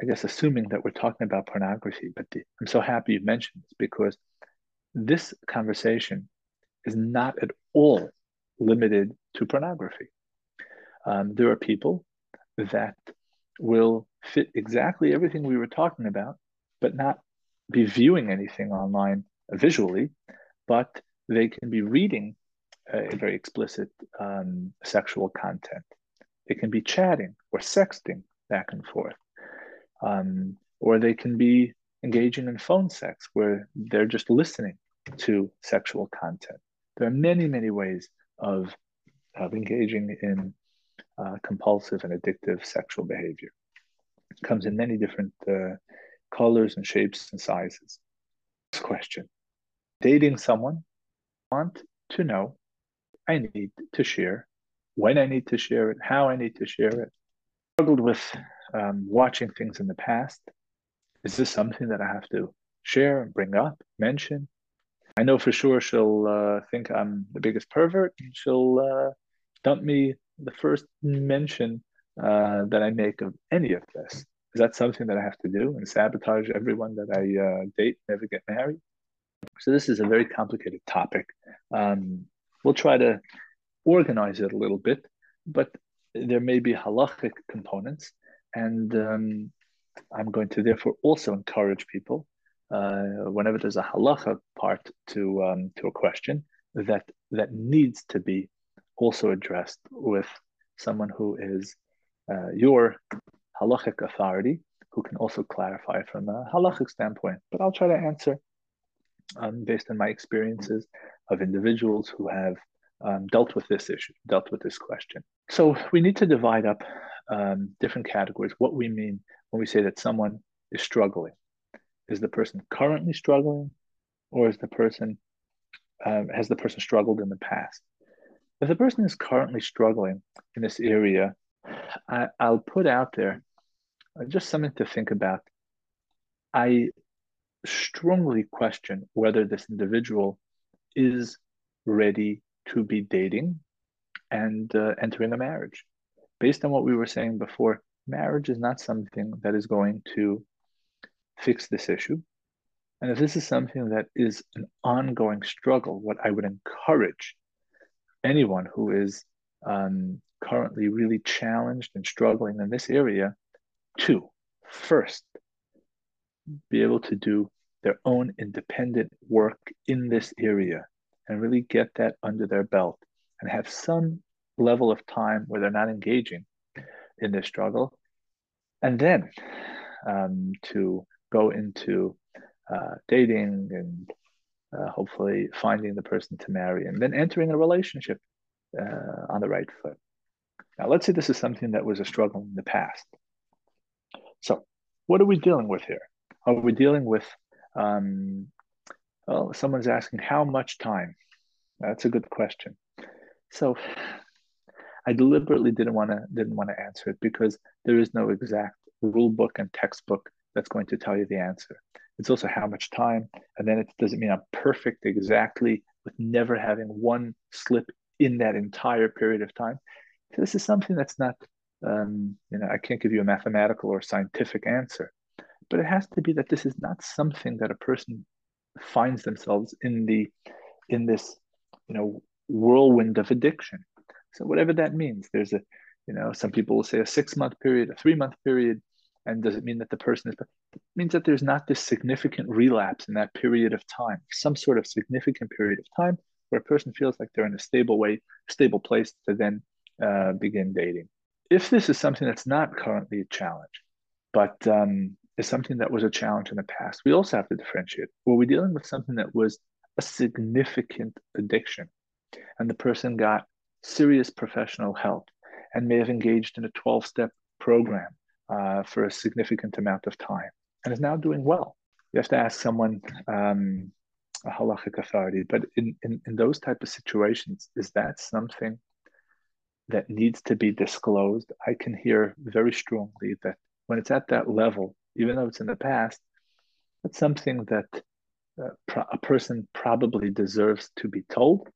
I guess, assuming that we're talking about pornography. But the, I'm so happy you mentioned this because this conversation is not at all limited to pornography. Um, there are people that will fit exactly everything we were talking about, but not be viewing anything online visually, but they can be reading a very explicit um, sexual content. They can be chatting or sexting back and forth. Um, or they can be engaging in phone sex where they're just listening to sexual content. There are many, many ways of, of engaging in uh, compulsive and addictive sexual behavior. It comes in many different uh, colors and shapes and sizes. Next question Dating someone, want to know I need to share, when I need to share it, how I need to share it. Struggled with um, watching things in the past. Is this something that I have to share and bring up, mention? I know for sure she'll uh, think I'm the biggest pervert. And she'll uh, dump me the first mention uh, that I make of any of this. Is that something that I have to do and sabotage everyone that I uh, date, never get married? So this is a very complicated topic. Um, we'll try to organize it a little bit, but there may be halachic components, and um, I'm going to therefore also encourage people uh, whenever there's a halacha part to um, to a question that that needs to be also addressed with someone who is uh, your halachic authority, who can also clarify from a halachic standpoint. But I'll try to answer um, based on my experiences of individuals who have um, dealt with this issue, dealt with this question. So we need to divide up um, different categories. What we mean when we say that someone is struggling. Is the person currently struggling, or is the person um, has the person struggled in the past? If the person is currently struggling in this area, I, I'll put out there uh, just something to think about. I strongly question whether this individual is ready to be dating and uh, entering a marriage. Based on what we were saying before, marriage is not something that is going to fix this issue. And if this is something that is an ongoing struggle, what I would encourage anyone who is um, currently really challenged and struggling in this area to first be able to do their own independent work in this area and really get that under their belt and have some level of time where they're not engaging in this struggle. And then um, to go into uh, dating and uh, hopefully finding the person to marry and then entering a relationship uh, on the right foot. Now, let's say this is something that was a struggle in the past. So, what are we dealing with here? Are we dealing with um, well, someone's asking how much time. That's a good question. So I deliberately didn't want to didn't want to answer it because there is no exact rule book and textbook that's going to tell you the answer. It's also how much time, and then it doesn't mean I'm perfect exactly with never having one slip in that entire period of time. So this is something that's not, um, you know, I can't give you a mathematical or scientific answer but it has to be that this is not something that a person finds themselves in the in this you know whirlwind of addiction. So whatever that means there's a you know some people will say a six month period a three month period and does it mean that the person is it means that there's not this significant relapse in that period of time some sort of significant period of time where a person feels like they're in a stable way stable place to then uh, begin dating if this is something that's not currently a challenge but um, is something that was a challenge in the past. We also have to differentiate. Were we dealing with something that was a significant addiction and the person got serious professional help and may have engaged in a 12 step program uh, for a significant amount of time and is now doing well. You have to ask someone, um, a halachic authority, but in, in, in those type of situations, is that something that needs to be disclosed? I can hear very strongly that when it's at that level, even though it's in the past, it's something that uh, pro- a person probably deserves to be told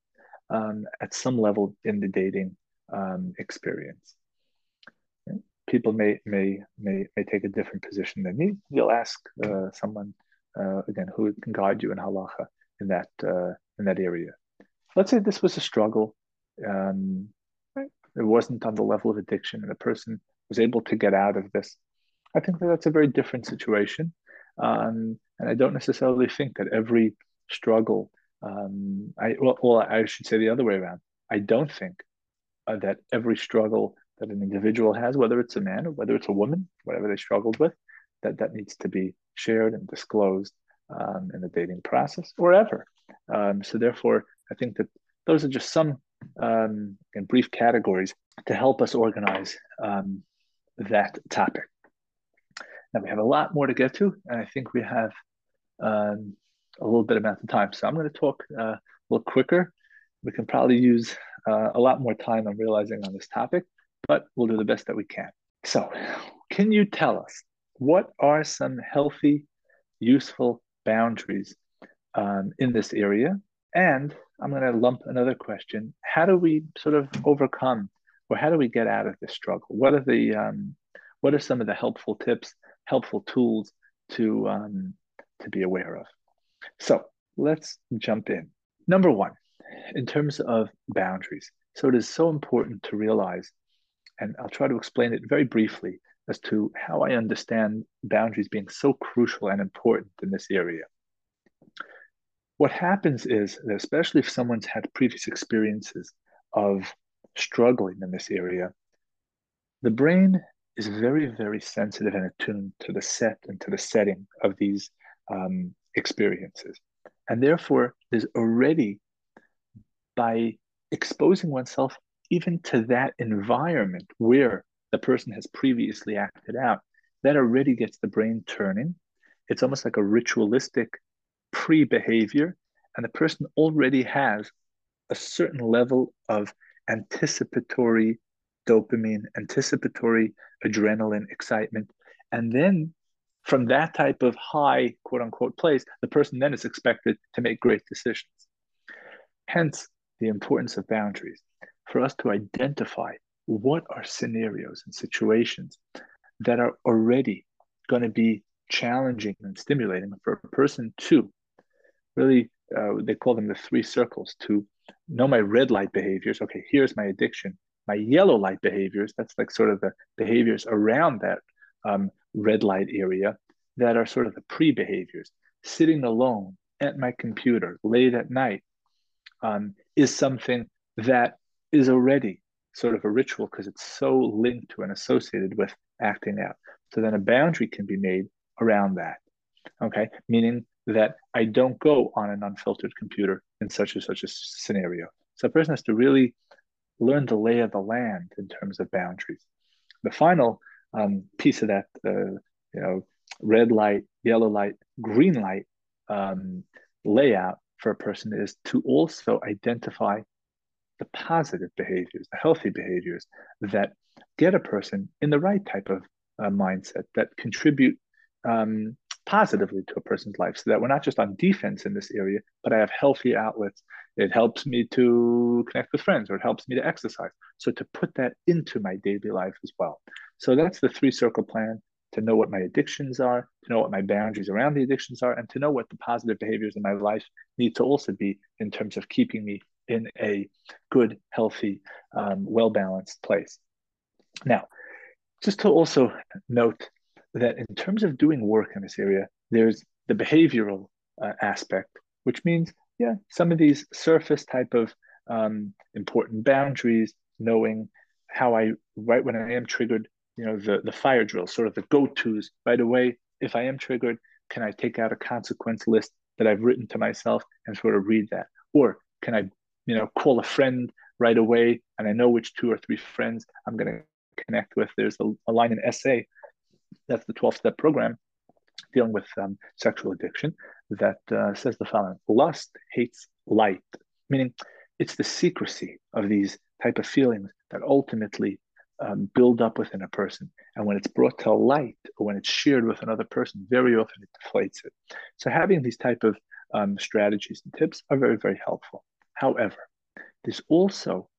um, at some level in the dating um, experience. People may may may may take a different position than me. You'll ask uh, someone uh, again who can guide you in halacha in that uh, in that area. Let's say this was a struggle. Um? It wasn't on the level of addiction, and the person was able to get out of this. I think that that's a very different situation, um, and I don't necessarily think that every struggle. Um, I well, well, I should say the other way around. I don't think uh, that every struggle that an individual has, whether it's a man or whether it's a woman, whatever they struggled with, that that needs to be shared and disclosed um, in the dating process or ever. Um, so therefore, I think that those are just some um, brief categories to help us organize um, that topic. Now we have a lot more to get to, and I think we have um, a little bit amount of time. So I'm going to talk uh, a little quicker. We can probably use uh, a lot more time I'm realizing on this topic, but we'll do the best that we can. So, can you tell us what are some healthy, useful boundaries um, in this area? And I'm going to lump another question: How do we sort of overcome, or how do we get out of this struggle? What are the um, what are some of the helpful tips, helpful tools to um, to be aware of? So let's jump in. Number one, in terms of boundaries. So it is so important to realize, and I'll try to explain it very briefly as to how I understand boundaries being so crucial and important in this area. What happens is that, especially if someone's had previous experiences of struggling in this area, the brain is very, very sensitive and attuned to the set and to the setting of these um, experiences. And therefore, there's already by exposing oneself even to that environment where the person has previously acted out, that already gets the brain turning. It's almost like a ritualistic pre behavior, and the person already has a certain level of anticipatory dopamine, anticipatory adrenaline excitement. And then from that type of high, quote unquote, place, the person then is expected to make great decisions. Hence, the importance of boundaries for us to identify what are scenarios and situations that are already going to be challenging and stimulating for a person to really uh, they call them the three circles to know my red light behaviors okay here's my addiction my yellow light behaviors that's like sort of the behaviors around that um, red light area that are sort of the pre behaviors sitting alone at my computer late at night um, is something that is already sort of a ritual because it's so linked to and associated with acting out. So then a boundary can be made around that. Okay, meaning that I don't go on an unfiltered computer in such and such a scenario. So a person has to really learn the lay of the land in terms of boundaries. The final um, piece of that, uh, you know, red light, yellow light, green light um, layout for a person is to also identify the positive behaviors, the healthy behaviors that get a person in the right type of uh, mindset that contribute um, positively to a person's life so that we're not just on defense in this area, but I have healthy outlets. It helps me to connect with friends or it helps me to exercise. So to put that into my daily life as well. So that's the three circle plan to know what my addictions are, to know what my boundaries around the addictions are, and to know what the positive behaviors in my life need to also be in terms of keeping me in a good, healthy, um, well balanced place. Now, just to also note that in terms of doing work in this area, there's the behavioral uh, aspect, which means, yeah, some of these surface type of um, important boundaries, knowing how I, right when I am triggered, you know, the, the fire drill, sort of the go tos right away. If I am triggered, can I take out a consequence list that I've written to myself and sort of read that? Or can I, you know, call a friend right away and I know which two or three friends I'm going to connect with. There's a, a line in SA, that's the 12 step program dealing with um, sexual addiction, that uh, says the following Lust hates light, meaning it's the secrecy of these type of feelings that ultimately um, build up within a person. And when it's brought to light or when it's shared with another person, very often it deflates it. So having these type of um, strategies and tips are very, very helpful. However, there's also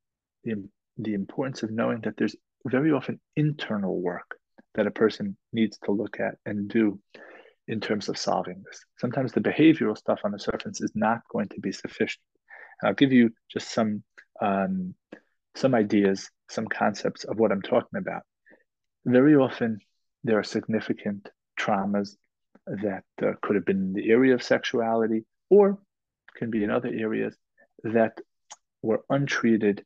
the, the importance of knowing that there's very often internal work that a person needs to look at and do in terms of solving this. Sometimes the behavioral stuff on the surface is not going to be sufficient. And I'll give you just some um, some ideas, some concepts of what I'm talking about. Very often, there are significant traumas that uh, could have been in the area of sexuality or can be in other areas that were untreated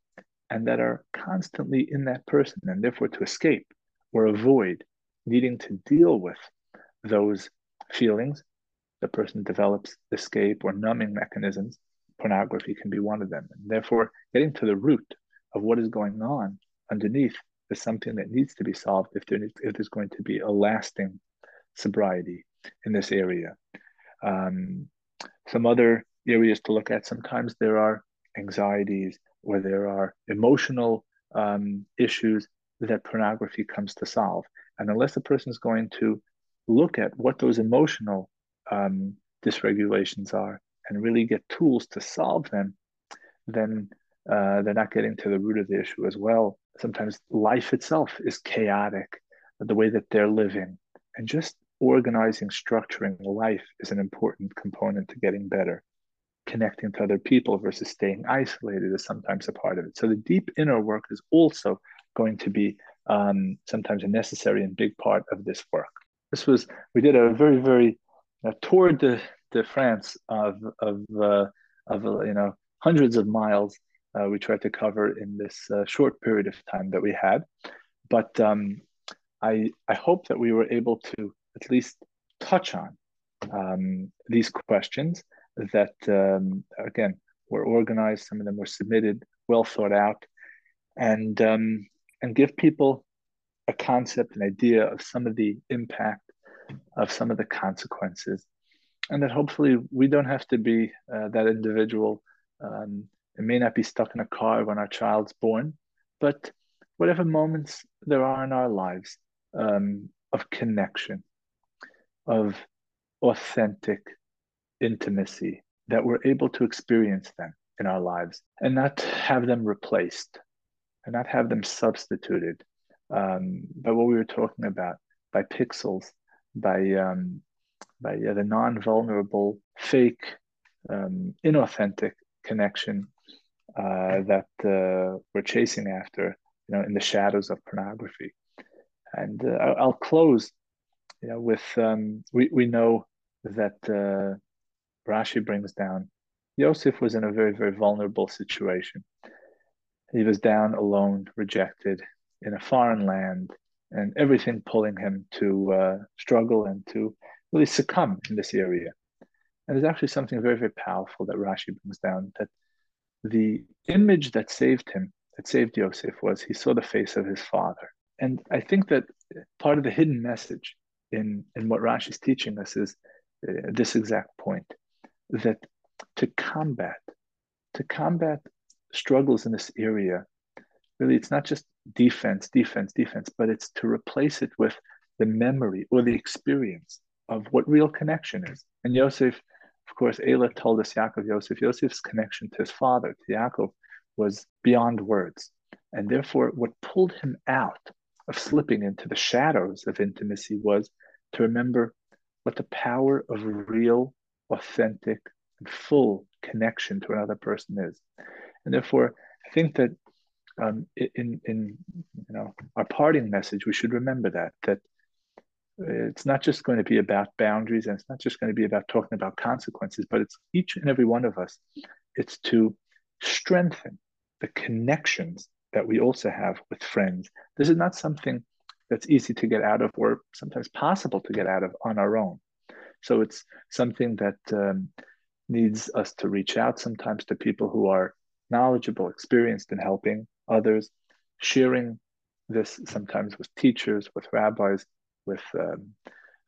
and that are constantly in that person, and therefore to escape or avoid needing to deal with those feelings, the person develops escape or numbing mechanisms. Pornography can be one of them. And therefore, getting to the root of what is going on underneath is something that needs to be solved if, there, if there's going to be a lasting sobriety in this area. Um, some other areas to look at sometimes there are anxieties or there are emotional um, issues that pornography comes to solve. And unless the person is going to look at what those emotional um, dysregulations are and really get tools to solve them, then uh, they're not getting to the root of the issue as well. Sometimes life itself is chaotic, the way that they're living. And just organizing, structuring life is an important component to getting better. Connecting to other people versus staying isolated is sometimes a part of it. So the deep inner work is also going to be um, sometimes a necessary and big part of this work. This was we did a very very uh, tour de, de France of of uh, of you know hundreds of miles. Uh, we tried to cover in this uh, short period of time that we had, but um, I I hope that we were able to at least touch on um, these questions that um, again were organized. Some of them were submitted, well thought out, and um, and give people a concept, an idea of some of the impact of some of the consequences, and that hopefully we don't have to be uh, that individual. Um, it may not be stuck in a car when our child's born, but whatever moments there are in our lives um, of connection, of authentic intimacy, that we're able to experience them in our lives and not have them replaced and not have them substituted um, by what we were talking about, by pixels, by um, by uh, the non-vulnerable, fake, um, inauthentic connection uh, that uh, we're chasing after, you know, in the shadows of pornography. And uh, I'll close, you know, with um, we we know that uh, Rashi brings down Yosef was in a very very vulnerable situation he was down alone, rejected in a foreign land, and everything pulling him to uh, struggle and to really succumb in this area. And there's actually something very, very powerful that Rashi brings down that the image that saved him, that saved Yosef, was he saw the face of his father. And I think that part of the hidden message in, in what Rashi is teaching us is uh, this exact point that to combat, to combat struggles in this area, really, it's not just defense, defense, defense, but it's to replace it with the memory or the experience of what real connection is. And Yosef, of course, Eileh toldos Yaakov Yosef, Yosef's connection to his father, to Yaakov, was beyond words. And therefore, what pulled him out of slipping into the shadows of intimacy was to remember what the power of real, authentic, and full connection to another person is. And therefore, I think that um, in in you know our parting message, we should remember that that it's not just going to be about boundaries, and it's not just going to be about talking about consequences, but it's each and every one of us. It's to strengthen the connections that we also have with friends. This is not something that's easy to get out of, or sometimes possible to get out of on our own. So it's something that um, needs us to reach out sometimes to people who are knowledgeable, experienced in helping others, sharing this sometimes with teachers, with rabbis, with um,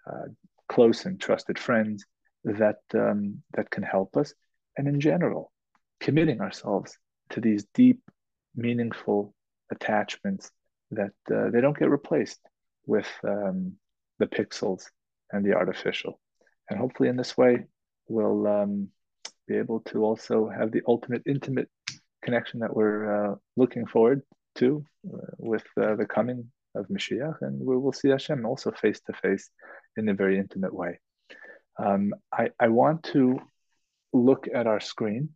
uh, close and trusted friends that um, that can help us, and in general, committing ourselves to these deep, meaningful attachments that uh, they don't get replaced with um, the pixels and the artificial. And hopefully, in this way, we'll um, be able to also have the ultimate intimate connection that we're uh, looking forward to uh, with uh, the coming of Mashiach, and we will see Hashem also face to face in a very intimate way. Um, I, I want to look at our screen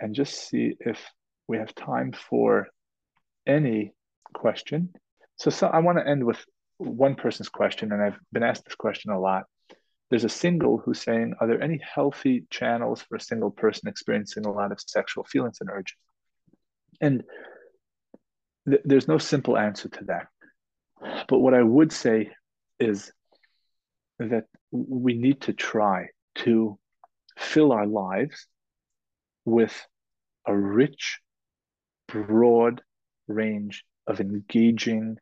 and just see if we have time for any question. So, so I want to end with one person's question, and I've been asked this question a lot. There's a single who's saying, Are there any healthy channels for a single person experiencing a lot of sexual feelings and urges? And th- there's no simple answer to that. But what I would say is that we need to try to fill our lives with a rich, broad range of engaging,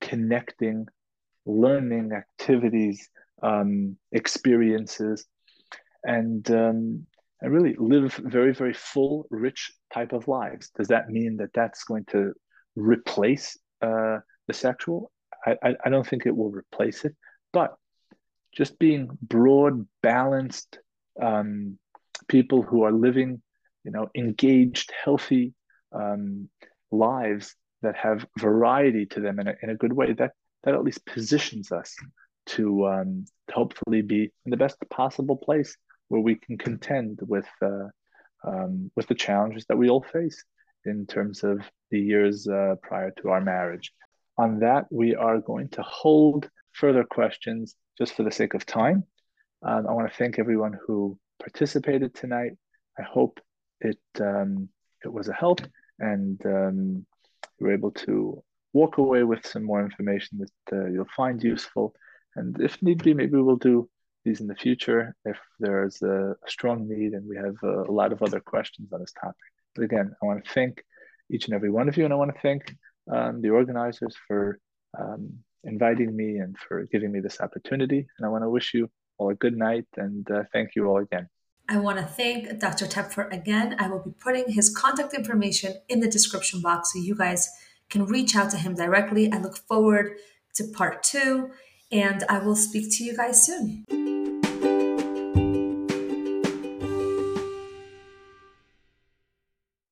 connecting, learning activities, um, experiences, and um, and really live very very full, rich type of lives. Does that mean that that's going to replace uh, the sexual? I, I, I don't think it will replace it, but just being broad, balanced um, people who are living, you know, engaged, healthy um, lives that have variety to them in a, in a good way, that that at least positions us to, um, to hopefully be in the best possible place where we can contend with uh, um, with the challenges that we all face in terms of the years uh, prior to our marriage. On that, we are going to hold further questions just for the sake of time. Um, I want to thank everyone who participated tonight. I hope it um, it was a help and um, you were able to walk away with some more information that uh, you'll find useful. And if need be, maybe we'll do these in the future if there's a, strong need and we have a, lot of other questions on this topic. But again, I want to thank each and every one of you, and I want to thank um, the organizers for um, inviting me and for giving me this opportunity. And I want to wish you all a good night and uh, thank you all again. I want to thank Dr. Tepfer again. I will be putting his contact information in the description box so you guys can reach out to him directly. I look forward to part two, and I will speak to you guys soon.